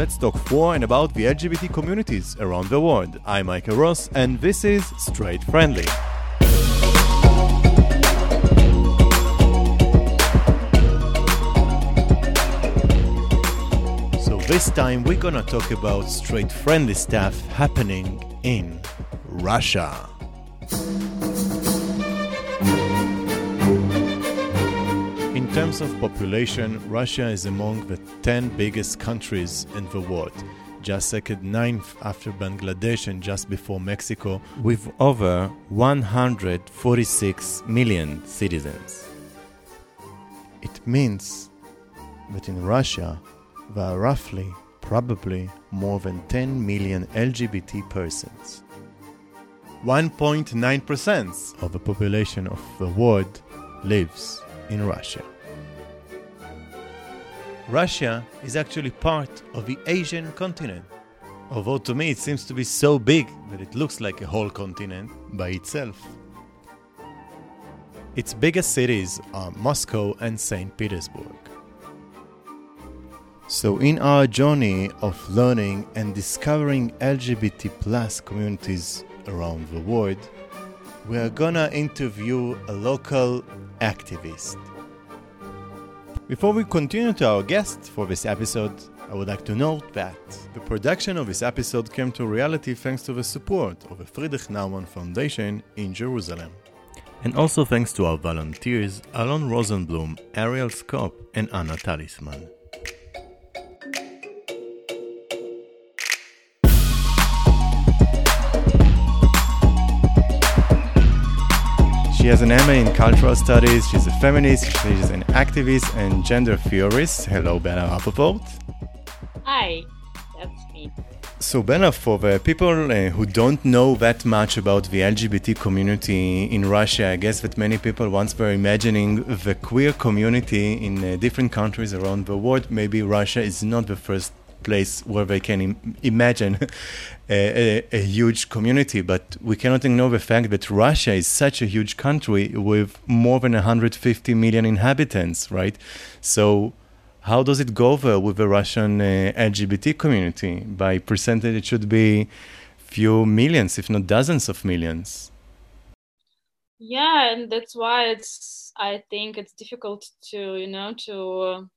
let's talk for and about the LGBT communities around the world. I'm Michael Ross, and this is Straight Friendly. So, this time we're gonna talk about straight friendly stuff happening in Russia. In terms of population, Russia is among the 10 biggest countries in the world, just second ninth after Bangladesh and just before Mexico, with over 146 million citizens. It means that in Russia, there are roughly, probably, more than 10 million LGBT persons. 1.9% of the population of the world lives in Russia. Russia is actually part of the Asian continent. Although to me it seems to be so big that it looks like a whole continent by itself. Its biggest cities are Moscow and St. Petersburg. So, in our journey of learning and discovering LGBT plus communities around the world, we are gonna interview a local activist before we continue to our guest for this episode, I would like to note that the production of this episode came to reality thanks to the support of the Friedrich Naumann Foundation in Jerusalem. And also thanks to our volunteers Alon Rosenblum, Ariel Skop, and Anna Talisman. She has an MA in Cultural Studies, she's a feminist, she's an activist and gender theorist. Hello, Bella Rapaport. Hi, that's me. So, Bella, for the people uh, who don't know that much about the LGBT community in Russia, I guess that many people once were imagining the queer community in uh, different countries around the world. Maybe Russia is not the first place where they can Im- imagine a, a, a, huge community. But we cannot ignore the fact that Russia is such a huge country with more than 150 million inhabitants, right? So, how does it go there with the Russian uh, LGBT community? By percentage, it should be few millions, if not dozens of millions. Yeah, and that's why it's. I think it's difficult to you know to.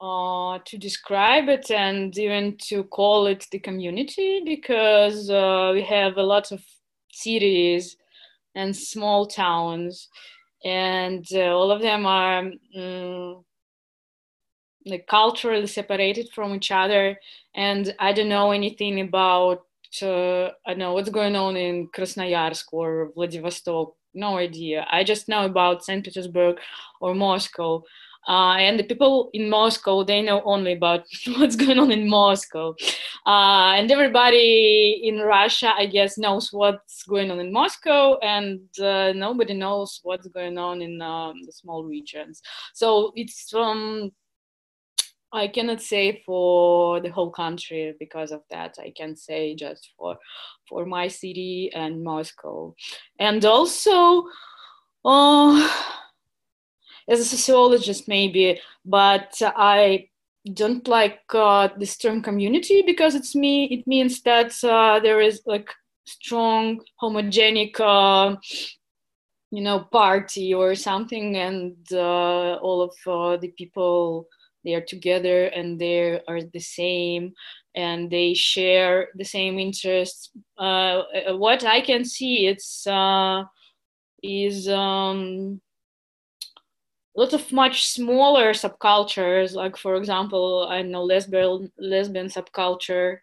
Uh to describe it and even to call it the community because uh, we have a lot of cities and small towns and uh, all of them are um, like culturally separated from each other and i don't know anything about uh, i know what's going on in krasnoyarsk or vladivostok no idea. I just know about st petersburg or moscow uh, and the people in Moscow, they know only about what's going on in Moscow. Uh, and everybody in Russia, I guess, knows what's going on in Moscow, and uh, nobody knows what's going on in um, the small regions. So it's um, I cannot say for the whole country because of that. I can say just for for my city and Moscow, and also. Uh, as a sociologist maybe but i don't like uh, this term community because it's me it means that uh, there is like strong homogenic uh, you know party or something and uh, all of uh, the people they are together and they are the same and they share the same interests. Uh, what i can see it's is um, lots of much smaller subcultures like for example i know lesbian lesbian subculture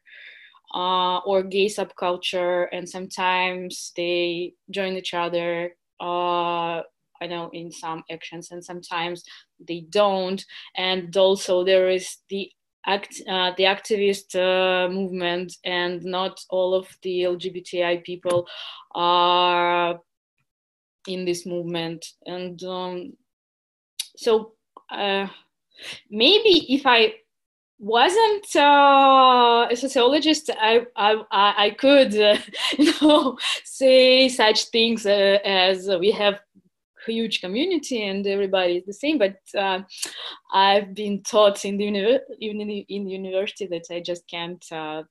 uh, or gay subculture and sometimes they join each other uh, i know in some actions and sometimes they don't. And also there is the act uh, the activist uh, movement and not all of the lgbti people are in this movement. And um, so uh, maybe if I wasn't uh, a sociologist, I I, I could uh, you know say such things uh, as we have huge community and everybody is the same but uh, i've been taught in the, uni- in, in the university that i just can't uh,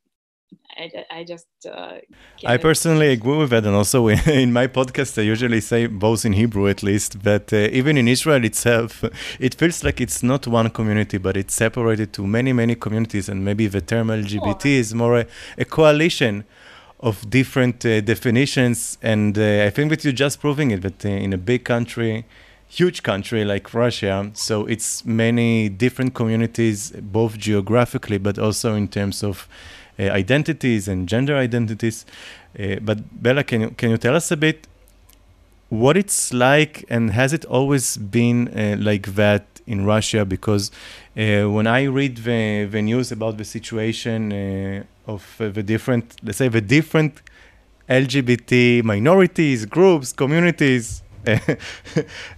I, I just uh, I personally agree with that, and also in my podcast, I usually say both in Hebrew at least. But uh, even in Israel itself, it feels like it's not one community, but it's separated to many, many communities, and maybe the term LGBT is more a, a coalition of different uh, definitions. And uh, I think that you're just proving it that uh, in a big country, huge country like Russia, so it's many different communities, both geographically, but also in terms of identities and gender identities. Uh, but Bella, can you can you tell us a bit what it's like, and has it always been uh, like that in Russia? Because when I read the, the news about the situation of the different, let's say, the different LGBT minorities, groups, communities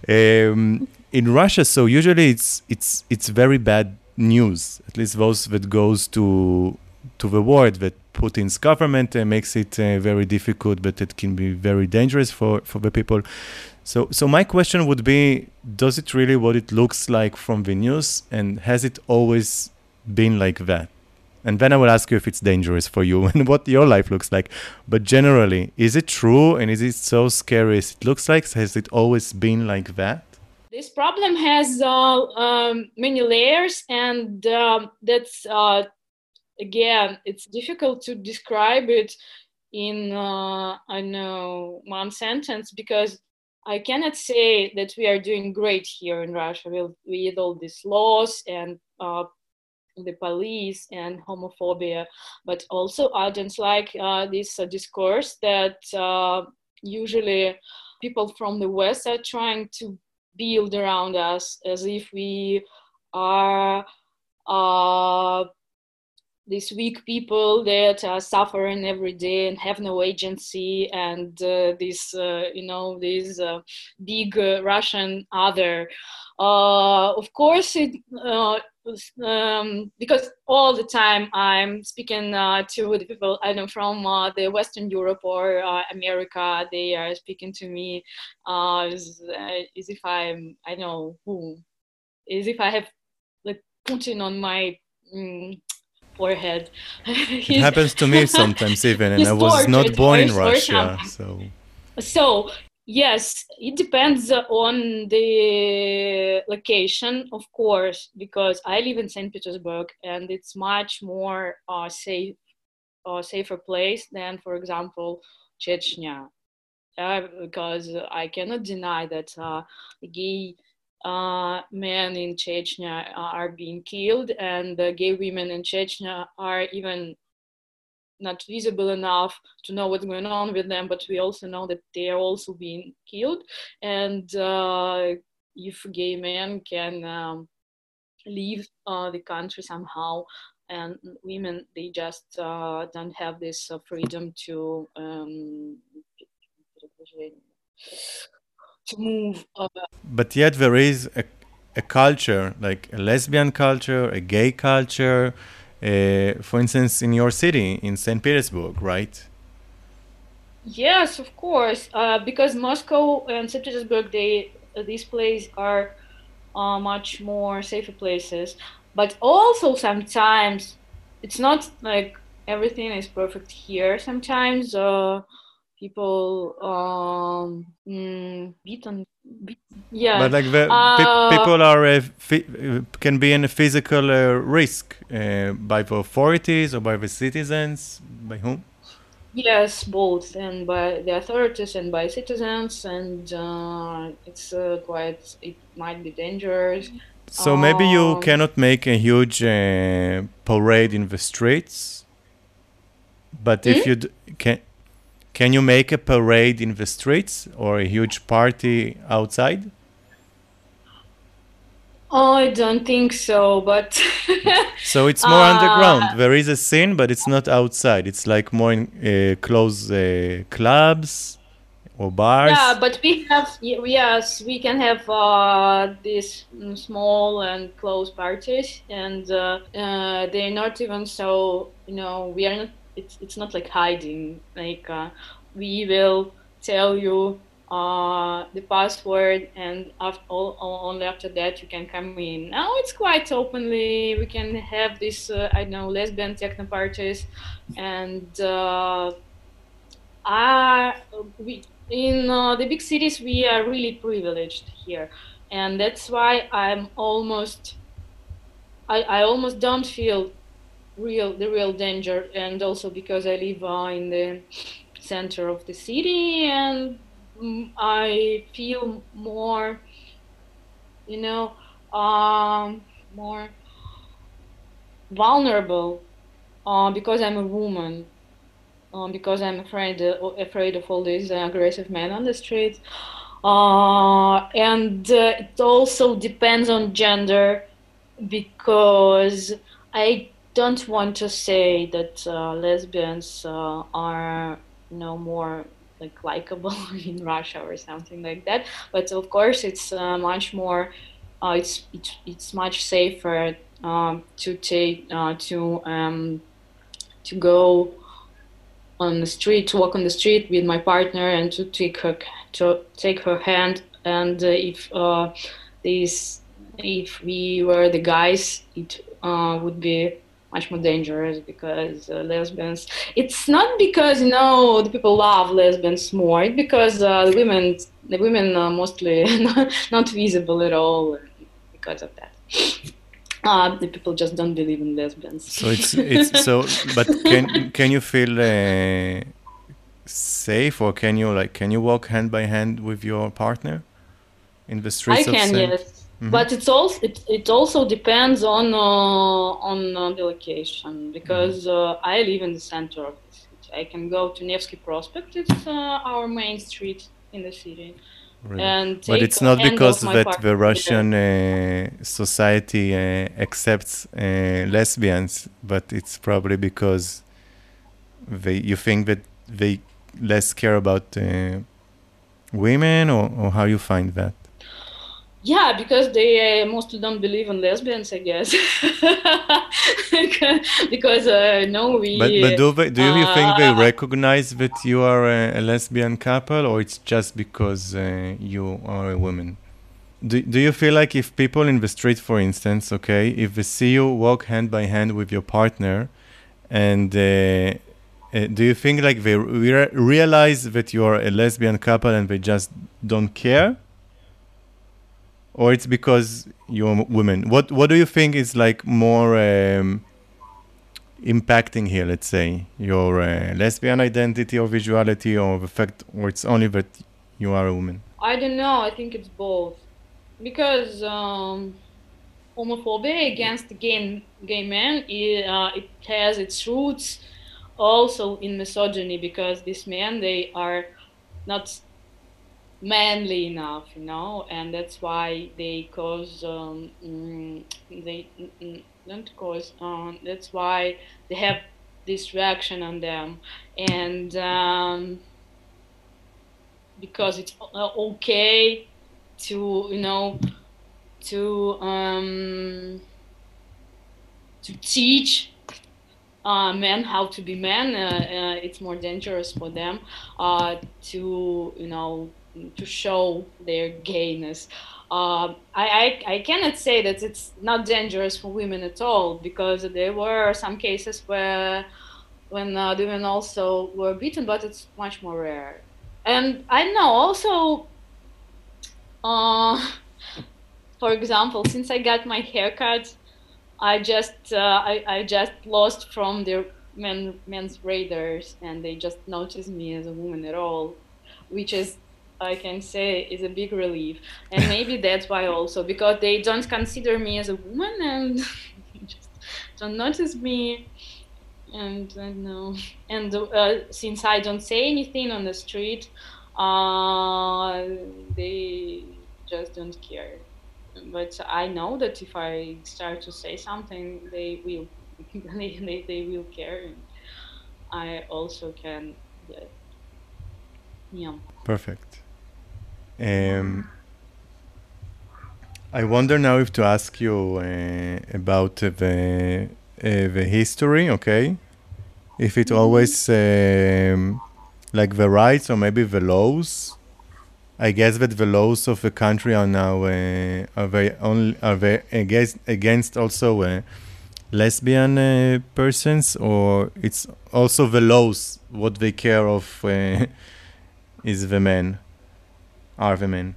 um, in Russia. So usually it's it's it's very bad news. At least those that goes to to the world that Putin's government uh, makes it uh, very difficult, but it can be very dangerous for, for the people. So, so my question would be: Does it really what it looks like from the news, and has it always been like that? And then I will ask you if it's dangerous for you and what your life looks like. But generally, is it true, and is it so scary as it looks like? Has it always been like that? This problem has uh, um, many layers, and um, that's uh, again, it's difficult to describe it in uh, I know one sentence because I cannot say that we are doing great here in Russia with, with all these laws and uh, the police and homophobia, but also I like uh, this uh, discourse that uh, usually people from the West are trying to build around us as if we are uh, these weak people that are suffering every day and have no agency and uh, this uh, you know this uh, big uh, russian other. Uh, of course it uh, um, because all the time i'm speaking to the people i know from the western europe or america they are speaking to me as, as if i'm i know who as if i have like putin on my mm, forehead. it happens to me sometimes even, and I was not born in Russia, so. So yes, it depends on the location, of course, because I live in Saint Petersburg, and it's much more uh, safe, uh, safer place than, for example, Chechnya. Uh, because I cannot deny that uh, gay uh, men in Chechnya are being killed, and the gay women in Chechnya are even not visible enough to know what's going on with them, but we also know that they are also being killed. And uh, if gay men can um, leave uh, the country somehow, and women they just uh, don't have this uh, freedom to um, to move. Uh, but yet there is a, a culture, like a lesbian culture, a gay culture, uh, for instance, in your city, in St. Petersburg, right? Yes, of course, uh, because Moscow and St. Petersburg, they uh, these places are uh, much more safer places. But also sometimes it's not like everything is perfect here. Sometimes uh, people um mm, beaten, yeah. But like the uh, people are uh, can be in a physical uh, risk uh, by the authorities or by the citizens by whom? Yes both and by the authorities and by citizens and uh, it's uh, quite it might be dangerous. So maybe you um, cannot make a huge parade in the streets but if hmm? you can can you make a parade in the streets or a huge party outside? I don't think so, but. so it's more uh, underground. There is a scene, but it's not outside. It's like more in uh, close uh, clubs or bars. Yeah, but we have yes, we can have uh, these small and close parties, and uh, uh, they're not even so. You know, we are not it's it's not like hiding. Like uh, we will tell you uh, the password, and after, all, only after that you can come in. Now it's quite openly. We can have this, uh, I know, lesbian techno parties, and uh, I, we, in uh, the big cities we are really privileged here, and that's why I'm almost, I, I almost don't feel real the real danger, and also because I live uh, in the center of the city and I feel more, you know, um, more vulnerable uh, because I'm a woman, uh, because I'm afraid uh, afraid of all these aggressive men on the streets, uh, and uh, it also depends on gender because I don't want to say that uh, lesbians are no more like likable in Russia or something like that. But of course, it's uh, much more. Uh, it's, it's it's much safer um, to take uh, to um, to go on the street to walk on the street with my partner and to take her to take her hand and uh, if uh, if we were the guys it uh, would be much more dangerous because uh, lesbians. It's not because you know the people love lesbians more. It's because uh, the women, the women are mostly not, not visible at all because of that. Uh, the people just don't believe in lesbians. So it's it's so. But can can you feel uh, safe, or can you like can you walk hand by hand with your partner in the streets? Of? I can, yes. Mm-hmm. But it's also it, it also depends on uh, on uh, the location because mm-hmm. uh, I live in the center of the city. I can go to Nevsky Prospect. It's uh, our main street in the city. Really? And but it's not because that the Russian uh, society uh, accepts lesbians, but it's probably because they you think that they less care about women, or, or how you find that? Yeah, because they uh, mostly don't believe in lesbians, I guess. because uh, no, we. But, but do they, do you uh, think they recognize that you are a, a, lesbian couple, or it's just because uh, you are a woman? Do, do you feel like if people in the street, for instance, okay, if they see you walk hand by hand with your partner, and uh, uh, do you think like they re- realize that you are a lesbian couple and they just don't care? Or it's because you're women? What What do you think is like more um, impacting here? Let's say your uh, lesbian identity or visuality, or the fact, or it's only that you are a woman. I don't know. I think it's both, because um, homophobia against gay gay men it, uh, it has its roots also in misogyny because these men they are not manly enough, you know, and that's why they cause um, mm, they mm, don't cause. Um, that's why they have this reaction on them, and um, because it's uh, okay to you know to um, to teach uh, men how to be men. Uh, uh, it's more dangerous for them uh, to you know to show their gayness. Uh, I, I, I cannot say that it's not dangerous for women at all because there were some cases where when uh, women also were beaten, but it's much more rare. And I know also, uh, for example, since I got my haircut, I just uh, I, I just lost from the men men's raiders, and they just noticed me as a woman at all, which is I can say is a big relief. And maybe that's why also because they don't consider me as a woman and just don't notice me. And I know. And uh, since I don't say anything on the street, uh, they just don't care. But I know that if I start to say something, they will. they, they, they will care. And I also can. Yeah. Perfect. Um, I wonder now if to ask you uh, about the uh, the history, okay? If it always um, like the rights or maybe the laws. I guess that the laws of the country are now uh, are very only are very against against also uh, lesbian uh, persons, or it's also the laws what they care of uh, is the men, men.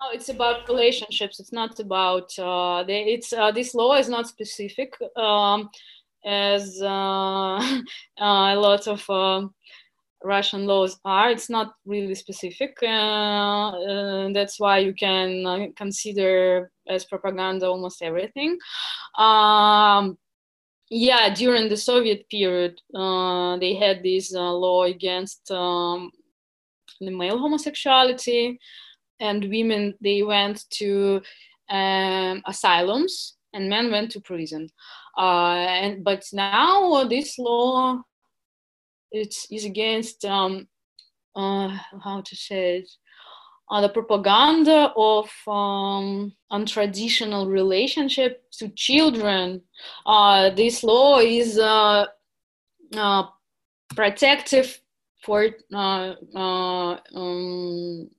Oh, it's about relationships. It's not about uh, it's uh, this law is not specific um, as uh, a lot of um, Russian laws are. It's not really specific. Uh, uh, that's why you can uh, consider as propaganda almost everything. Um, yeah, during the Soviet period, uh, they had this uh, law against um, the male homosexuality, and women they went to um, asylums, and men went to prison. Uh, and but now this law it is against um, uh, how to say it uh, the propaganda of um, untraditional relationship to children. Uh, this law is uh, uh protective for uh, uh, um,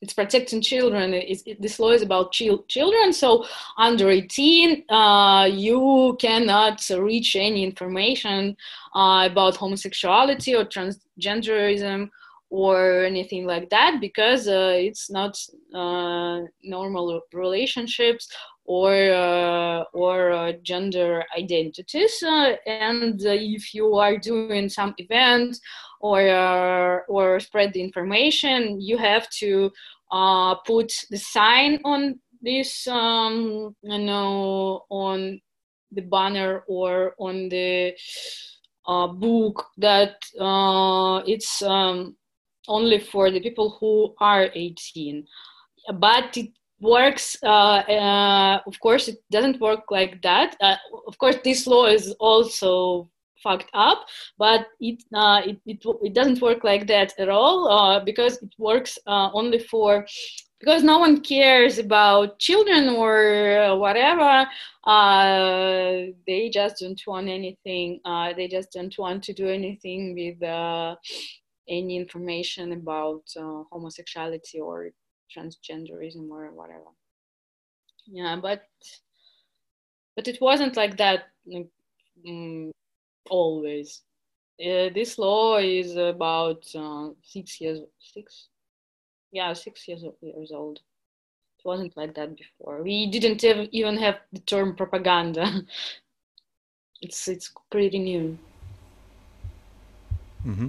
it's protecting children. It's, it, this law is about children. So under 18, uh, you cannot reach any information uh, about homosexuality or transgenderism or anything like that because uh, it's not uh, normal relationships or uh, or uh, gender identities. and if you are doing some event or uh, or spread the information, you have to uh, put the sign on this, um, you know, on the banner or on the uh, book that uh, it's um, only for the people who are 18. But it works uh, uh, of course it doesn't work like that uh, of course this law is also fucked up but it, uh, it, it, it doesn't work like that at all uh, because it works uh, only for because no one cares about children or whatever uh, they just don't want anything uh, they just don't want to do anything with uh, any information about homosexuality or transgenderism or whatever. Yeah but but it wasn't like that um, always. Uh, this law is about uh, six years, six, yeah, six years years old. It wasn't like that before. We didn't have, even have the term propaganda. it's it's pretty new. Mm-hmm.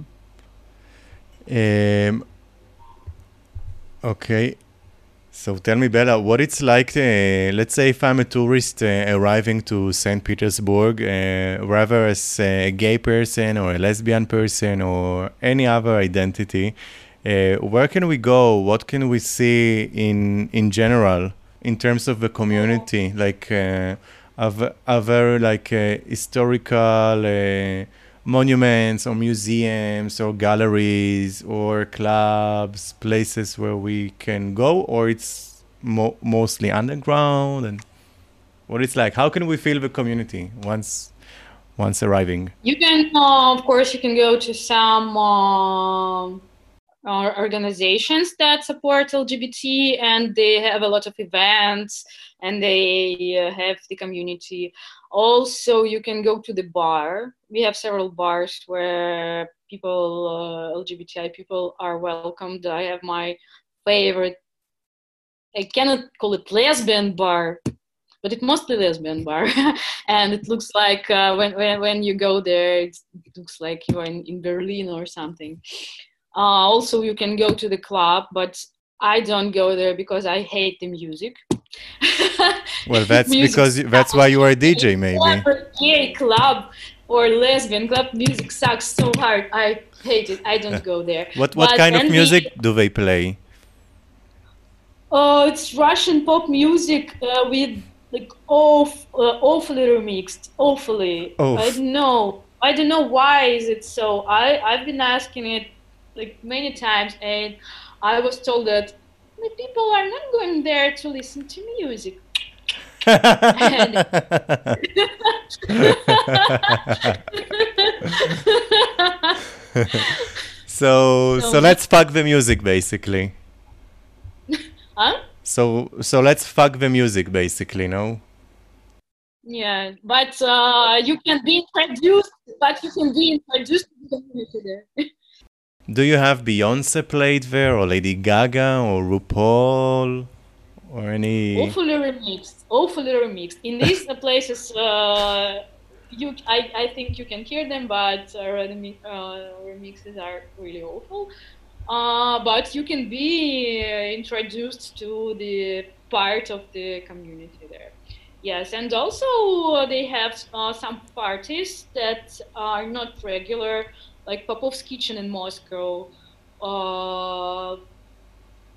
Um, okay. So tell me, Bella, what it's like. Uh, let's say if I'm a tourist uh, arriving to St. Petersburg, uh, whether as a gay person or a lesbian person or any other identity, uh, where can we go? What can we see in in general in terms of the community? Like uh, other, other like uh, historical monuments or museums or galleries or clubs, places where we can go, or it's mo- mostly underground and what it's like? How can we feel the community once once arriving? You can, uh, of course, you can go to some uh, organizations that support LGBT, and they have a lot of events, and they uh, have the community also you can go to the bar. We have several bars where people uh, lgbti people are welcomed. I have my favorite i cannot call it lesbian bar but it must be lesbian bar. And it looks like uh, when, when, when you go there it looks like you're in, in berlin or something. Uh, also you can go to the club but i don't go there because i hate the music well, that's because that's why you are a DJ, maybe. Gay club or lesbian club music sucks so hard. I hate it. I don't go there. What what but kind of music do they play? Oh, it's Russian pop music uh, with like awf- uh, awfully remixed, awfully. Oof. I don't know. I don't know why is it so. I I've been asking it like many times, and I was told that the people are not going there to listen to music. so, so, so let's fuck the music basically. Huh? So so let's fuck the music, basically, no? Yeah, but uh, you can be introduced, but you can be introduced to the community there. Do you have Beyonce played there, or Lady Gaga, or RuPaul, or any? Awfully remixed, awfully remixed. In these places, uh, you, I, I think you can hear them, but uh, remixes are really awful. Uh, but you can be introduced to the part of the community there. Yes, and also uh, they have uh, some parties that are not regular, like Popov's Kitchen in Moscow. Uh,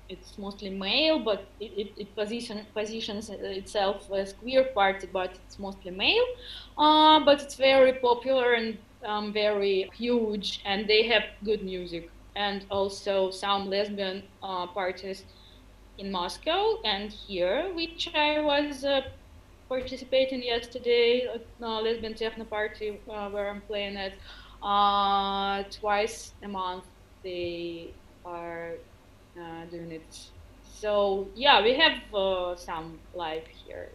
it's mostly male, but it, it, it position, positions itself as queer party, but it's mostly male. Uh, but it's very popular and um, very huge, and they have good music. And also some lesbian uh, parties in Moscow and here, which I was uh, participating yesterday at uh, lesbian techno party uh, where I'm playing it. Uh, twice a month they are uh, doing it. So yeah, we have uh, some live here.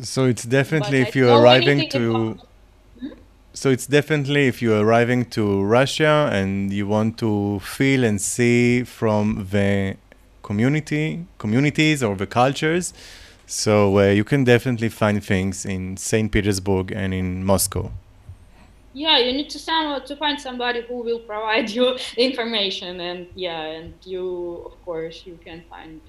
So it's definitely but if you're arriving to. Hmm? So it's definitely if you're arriving to Russia and you want to feel and see from the community, communities or the cultures, so uh, you can definitely find things in St. Petersburg and in Moscow. Yeah, you need to some to find somebody who will provide you information, and yeah, and you of course you can find.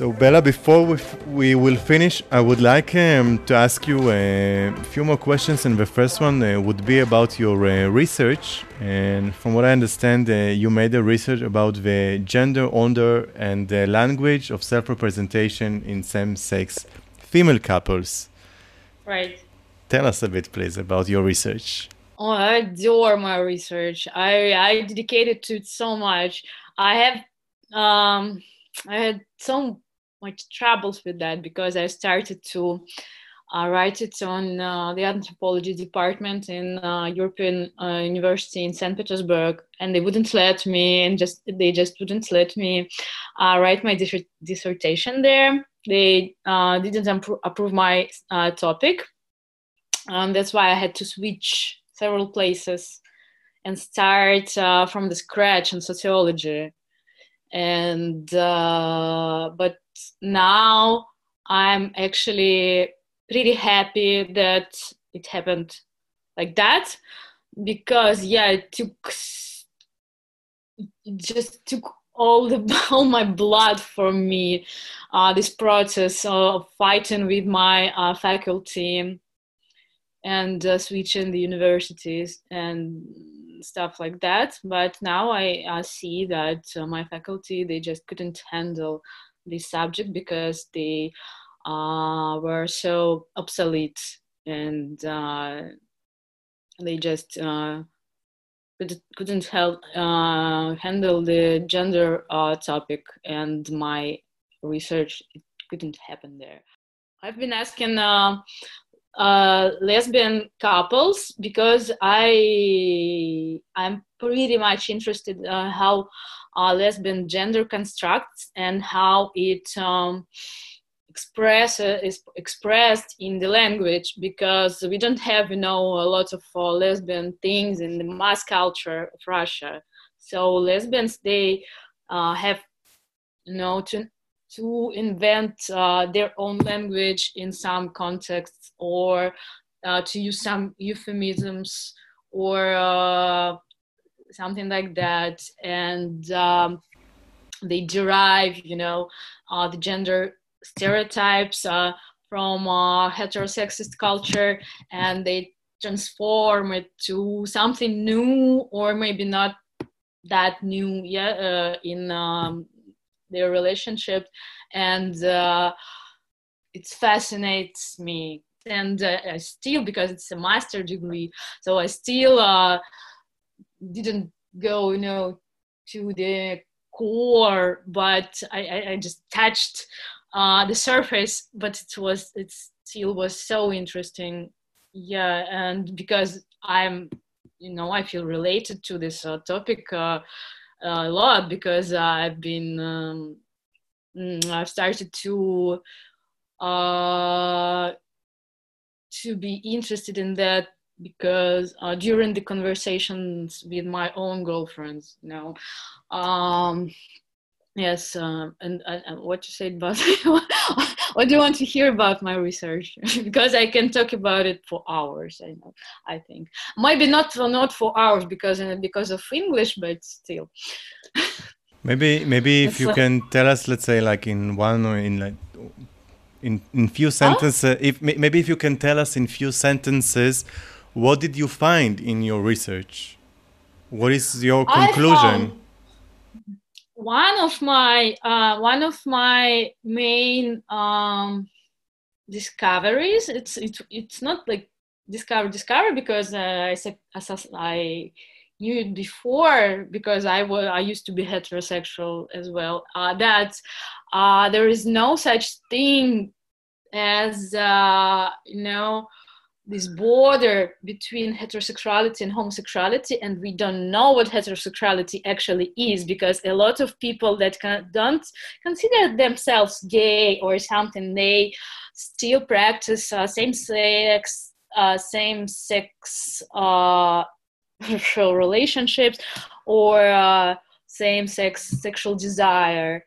So Bella, before we, we will finish, I would like um, to ask you uh, a few more questions, and the first one uh, would be about your uh, research. And from what I understand, uh, you made a research about the gender, order, and the language of self-representation in same-sex female couples. Right. Tell us a bit, please, about your research. Oh, I adore my research. I I dedicated to it so much. I have um, I had so much troubles with that because I started to uh, write it on uh, the anthropology department in uh, European uh, University in St. Petersburg, and they wouldn't let me, and just they just wouldn't let me uh, write my dis- dissertation there. They uh, didn't appro- approve my topic, and that's why I had to switch several places and start from the scratch in sociology and uh, but now i'm actually pretty happy that it happened like that because yeah it took it just took all the all my blood for me uh, this process of fighting with my uh, faculty and uh, switching the universities and stuff like that. But now I, see that uh, my faculty they just couldn't handle this subject because they uh, were so obsolete and uh, they just uh, couldn't help uh, handle the gender uh, topic and my research couldn't happen there. I've been asking uh, lesbian couples because I I'm pretty much interested uh, how uh, lesbian gender constructs and how it um, express uh, is expressed in the language because we don't have you know a lot of uh, lesbian things in the mass culture of Russia. So lesbians they uh, have you know to to invent uh, their own language in some contexts or uh, to use some euphemisms or uh, something like that. And um, they derive you know uh, the gender stereotypes uh, from uh, heterosexist culture and they transform it to something new or maybe not that new yeah in um, their relationship and uh, it fascinates me and uh, I still because it's a master degree so i still uh, didn't go you know to the core but i, I, I just touched uh, the surface but it was it still was so interesting. Yeah, and because I'm, you know, I feel related to this uh, topic uh, a lot because I've been, um, mm, I've started to uh, to be interested in that because uh, during the conversations with my own girlfriends, you know, um, yes, uh, and, and, what you said about what do you want to hear about my research? because I can talk about it for hours. I know, I think maybe not for not for hours because uh, because of English, but still. maybe maybe if you can tell us, let's say, like in one or in like in in few sentences, huh? if maybe if you can tell us in few sentences what did you find in your research? What is your conclusion? One of my uh, one of my main um, discoveries. It's it's it's not like discover discover because uh, I said I knew it before because I was I used to be heterosexual as well. Uh, that uh, there is no such thing as uh, you know this border between heterosexuality and homosexuality and we don't know what heterosexuality actually is because a lot of people that don't consider themselves gay or something they still practice uh, same sex uh, same sex uh, relationships or uh, same sex sexual desire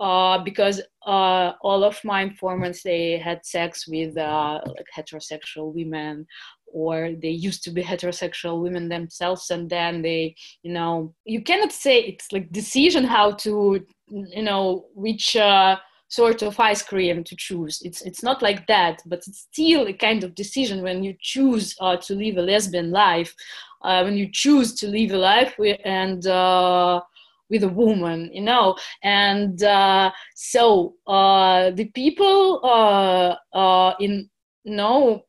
uh, because uh, all of my informants they had sex with uh, like heterosexual women or they used to be heterosexual women themselves and then they you know you cannot say it's like decision how to you know which uh, sort of ice cream to choose. It's it's not like that but it's still a kind of decision when you choose uh, to live a lesbian life uh, when you choose to live a life and uh, with a woman you know? And uh, so uh, the people uh, uh in no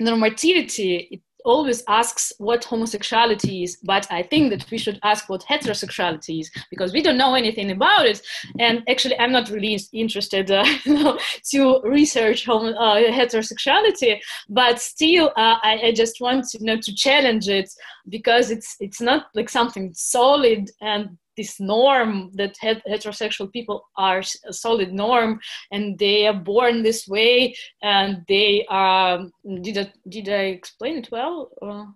normativity it always asks what homosexuality is but i think that we should ask what heterosexuality is because we don't know anything about it. And actually i'm not really interested uh, to research homo- uh, heterosexuality but still uh, I, I, just want to, you know, to challenge it because it's it's not like something solid and this norm that heterosexual people are a solid norm and they are born this way and they are um, did I, did I explain it well? Uh,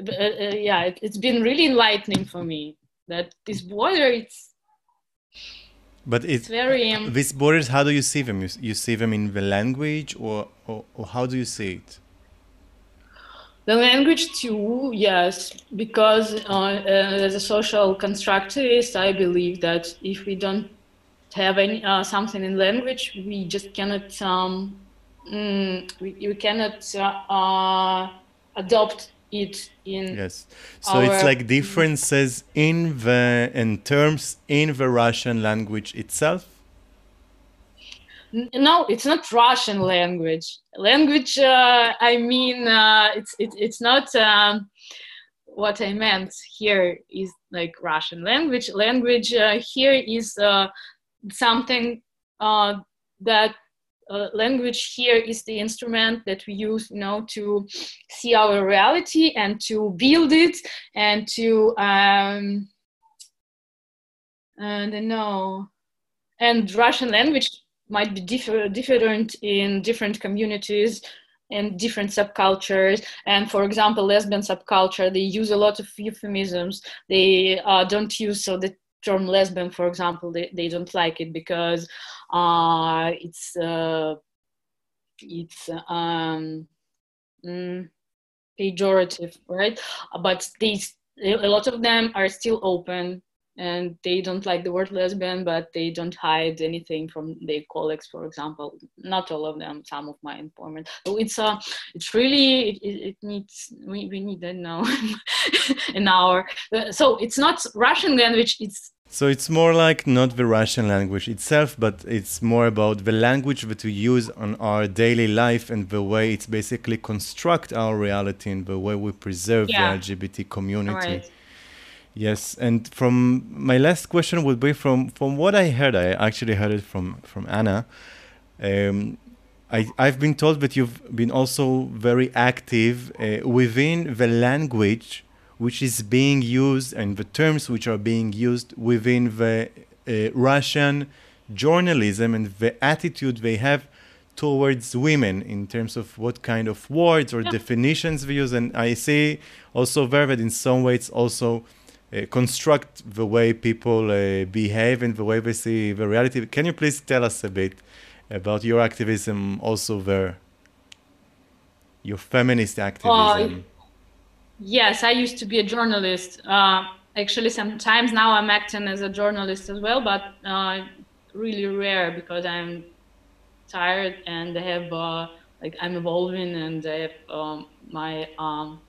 uh, yeah it, has been really enlightening for me that this border it's but it's, it's very um, these borders how do you see them? You, you see them in the language or, or, or how do you see it the language too, yes, because uh, uh, as a social constructivist, I believe that if we don't have any uh, something in language, we just cannot um, mm, we, we cannot uh, uh, adopt it in yes. So it's like differences in the in terms in the russian language itself no it's not russian language. Language uh, i mean uh, it's it, it's not um, what i meant here is like russian language. Language uh, here is uh, something uh, that uh, language here is the instrument that we use you know to see our reality and to build it and to um, and no and russian language might be differ, different in different communities and different subcultures. And for example, lesbian subculture, they use a lot of euphemisms. They uh, don't use so the term lesbian, for example, they, they don't like it because uh, it's uh, it's um, mm, pejorative, right? But these a lot of them are still open and they don't like the word lesbian but they don't hide anything from their colleagues for example not all of them some of my informants so it's uh it's really it, it needs we, we need that now an hour so it's not russian language it's so it's more like not the Russian language itself, but it's more about the language that we use on our daily life and the way it's basically construct our reality and the way we preserve yeah. the LGBT community. Right. Yes, and from my last question would be from from what I heard. I actually heard it from from Anna. Um, I, I've been told that you've been also very active uh, within the language which is being used and the terms which are being used within the uh, Russian journalism and the attitude they have towards women in terms of what kind of words or yeah. definitions we use. And I see also there that in some ways also uh, construct the way people uh, behave and the way they see the reality. Can you please tell us a bit about your activism also there? Your feminist activism. Uh, yes, I used to be a journalist. Uh, actually, sometimes now I'm acting as a journalist as well, but uh, really rare because I'm tired and I have like I'm evolving and I have um, my um,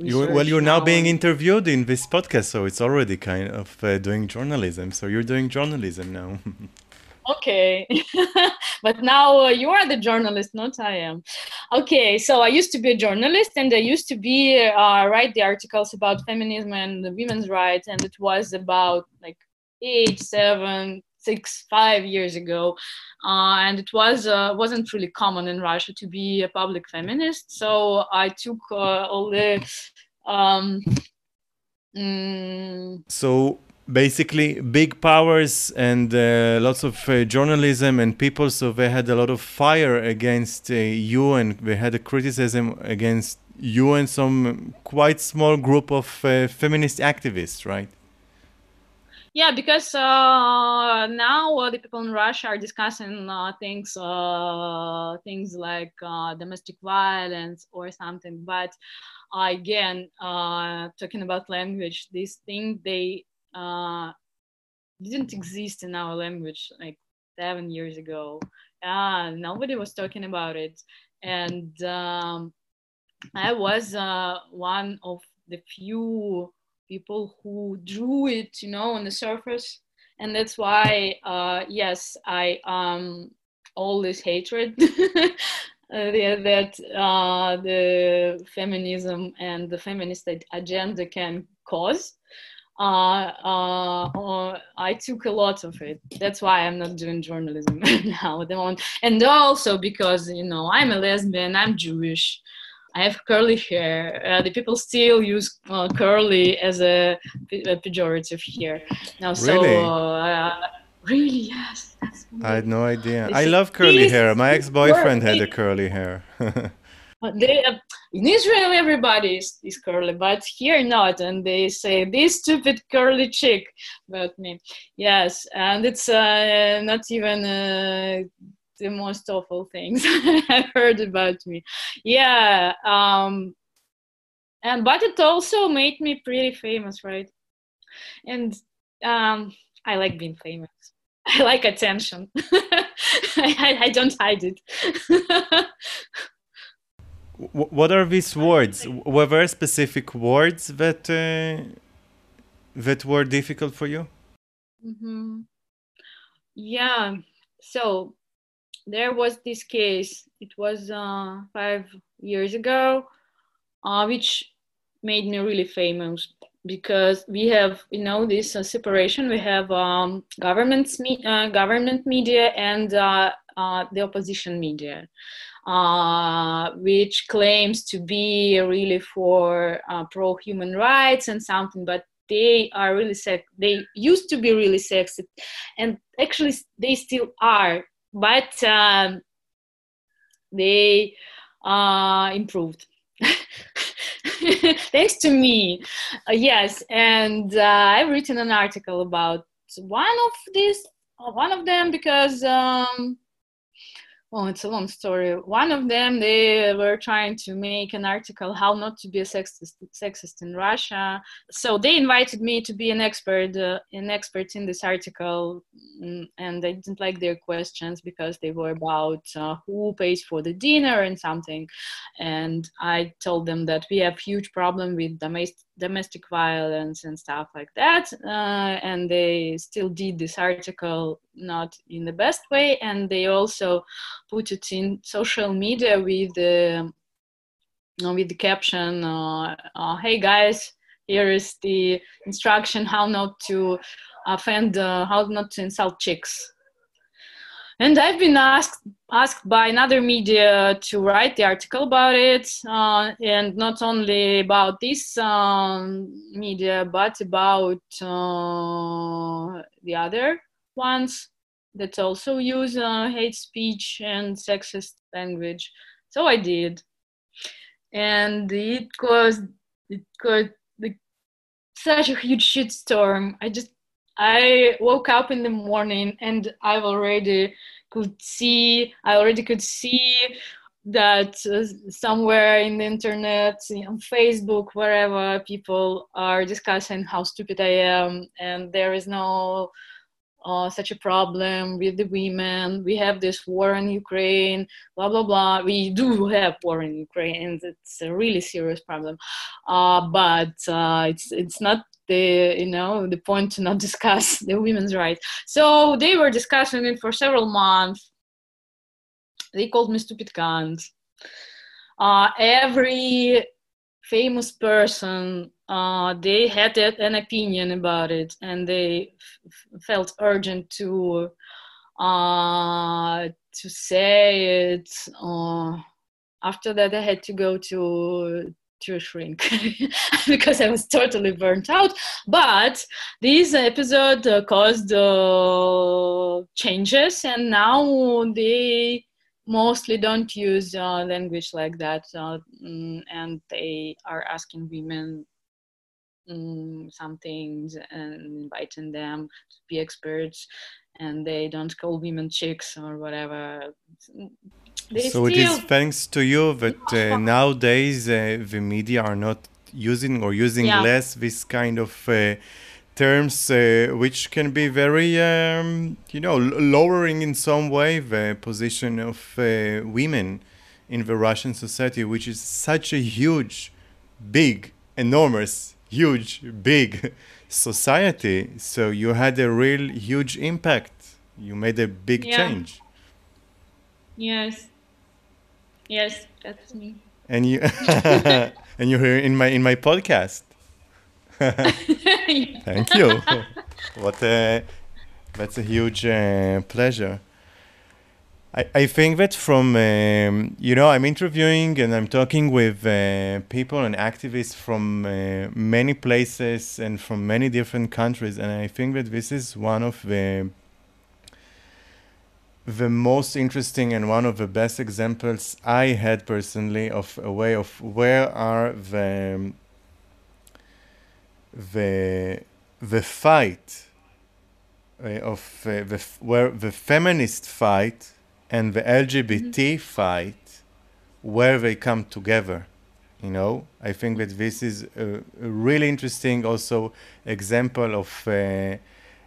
you, well, you're now, now being interviewed in this podcast, so it's already kind of uh, doing journalism. So you're doing journalism now. okay, but now uh, you are the journalist, not I am. Okay, so I used to be a journalist, and I used to be uh, write the articles about feminism and the women's rights, and it was about like eight, seven, six, five years ago, uh, and it was uh, wasn't really common in Russia to be a public feminist. So I took uh, all the. Um, mm, so basically big powers and uh, lots of uh, journalism and people so they had a lot of fire against uh, you and they had a criticism against you and some quite small group of feminist activists right yeah, because uh, now uh, the people in Russia are discussing uh, things, uh, things like uh, domestic violence or something. But again, uh, talking about language, this thing they didn't exist in our language like seven years ago. Yeah, nobody was talking about it, and um, I was one of the few people who drew it, you know, on the surface. And that's why, uh, yes, I um, all this hatred uh, that uh, the feminism and the feminist agenda can cause. Uh, uh, uh, I took a lot of it. That's why I'm not doing journalism now at the moment. And also because, you know, I'm a lesbian, I'm Jewish. I have curly hair. Uh, the people still use uh, curly as a, a, pejorative here. Now, so really, uh, really yes. I had no idea. I love curly hair. My ex-boyfriend had a curly hair. they, uh, in Israel, everybody is, is, curly, but here not. And they say this stupid curly chick about me. Yes, and it's uh, not even uh, the most awful things I've heard about me. Yeah. Um, and but it also made me pretty famous, right? And um, I like being famous. I like attention. I, I, don't hide it. what are these words? Were there specific words that uh, that were difficult for you? Mm-hmm. Yeah. So there was this case, it was uh, five years ago, uh, which made me really famous because we have, you know, this uh, separation. We have um, government, me- uh, government media and uh, uh, the opposition media. which claims to be really for pro human rights and something, but they are really sex they used to be really sexist and actually they still are but um, they uh, improved. Thanks to me, uh, yes. And uh, I've written an article about one of these, one of them, because um, well, it's a long story. One of them, they were trying to make an article how not to be a sexist, sexist in Russia. So they invited me to be an expert, uh, an expert in this article, mm, and I didn't like their questions because they were about uh, who pays for the dinner and something. And I told them that we have huge problem with domestic domestic violence and stuff like that. Uh, and they still did this article not in the best way. And they also put it in social media with the, with the caption, uh, uh, hey guys, here is the instruction how not to offend, uh, how not to insult chicks and I've been asked asked by another media to write the article about it, uh, and not only about this um, media, but about uh, the other ones that also use uh, hate speech and sexist language. So I did, and it caused it got like, such a huge shitstorm. I just I woke up in the morning and I've already could see, I already could see that uh, somewhere in the internet, on Facebook, wherever people are discussing how stupid I am, and there is no uh, such a problem with the women. We have this war in Ukraine, blah blah blah. We do have war in Ukraine. It's a really serious problem, uh, but uh, it's it's not the you know the point to not discuss the women's rights. So they were discussing it for several months. They called me stupid cunt. Uh, every famous person uh, they had an opinion about it and they f- felt urgent to uh, to say it uh, after that i had to go to to shrink because I was totally burnt out. But this episode uh, caused uh, changes, and now they mostly don't use uh, language like that, uh, mm, and they are asking women some things and inviting them to be experts, and they don't call women chicks or whatever so it is thanks to you that uh, nowadays uh, the media are not using or using yeah. less this kind of uh, terms uh, which can be very um, you know lowering in some way the position of uh, women in the Russian society which is such a huge big enormous huge big society so you had a real huge impact you made a big yeah. change yes Yes, that's me. And you and you're here in my in my podcast. Thank you. what a that's a huge uh, pleasure. I, think that from um, you know I'm interviewing and I'm talking with uh, people and activists from uh, many places and from many different countries and I think that this is one of the the most interesting and one of the best examples I had personally of a way of where are the the the fight uh, of uh, the where the feminist fight and the LGBT mm-hmm. fight where they come together you know i think that this is a, a really interesting also example of uh,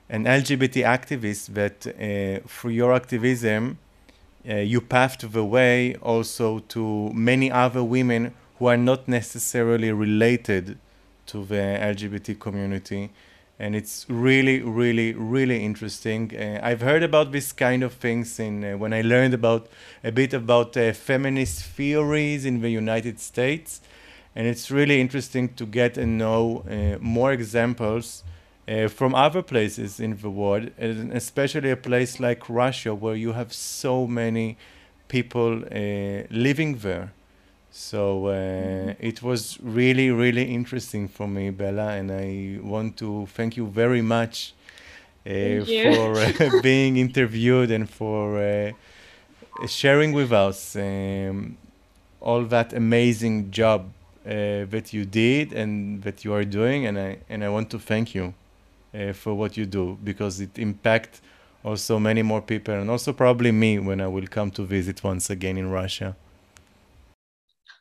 an LGBT activist that uh, through your activism, uh, you paved the way also to many other women who are not necessarily related to the LGBT community. And it's really, really, really interesting. Uh, I've heard about this kind of things in uh, when I learned about a bit about uh, feminist theories in the United States, and it's really interesting to get and know uh, more examples uh, from other places in the world, and especially a place like Russia, where you have so many people uh, living there. So uh, mm-hmm. it was really, really interesting for me, Bella, and I want to thank you very much uh, for uh, being interviewed and for uh, sharing with us um, all that amazing job that you did and that you are doing, and I and I want to thank you uh, for what you do because it impacts also many more people and also probably me when I will come to visit once again in Russia.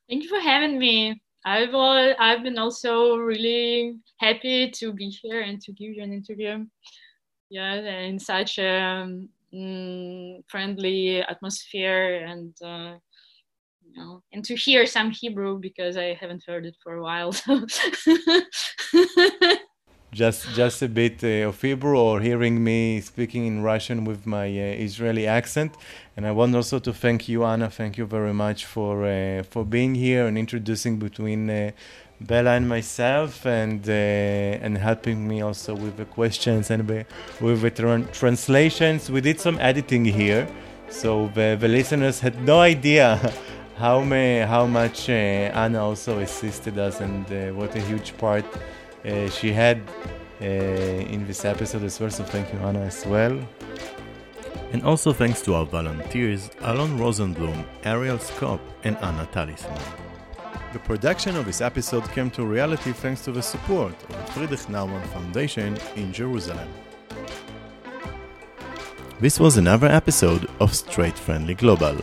Thank you for having me. I've all, I've been also really happy to be here and to give you an interview. Yeah, in such a um, friendly atmosphere and uh, you know, and to hear some Hebrew because I haven't heard it for a while. just just a bit uh, of Hebrew or hearing me speaking in Russian with my uh, Israeli accent. And I want also to thank you, Anna. Thank you very much for uh, for being here and introducing between uh, Bella and myself, and uh, and helping me also with the questions and with the tra- translations. We did some editing here, so the, the listeners had no idea how may, how much uh, Anna also assisted us, and what a huge part uh, she had uh, in this episode as well. So thank you, Anna, as well. And also thanks to our volunteers, Alon Rosenblum, Ariel Skop, and Anna Talisman. The production of this episode came to reality thanks to the support of the Friedrich Naumann Foundation in Jerusalem. This was another episode of Straight Friendly Global.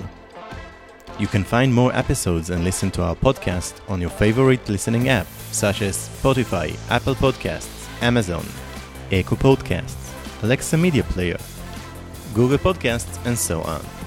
You can find more episodes and listen to our podcast on your favorite listening app, such as Spotify, Apple Podcasts, Amazon, Echo Podcasts, Alexa Media Player, Google Podcasts, and so on.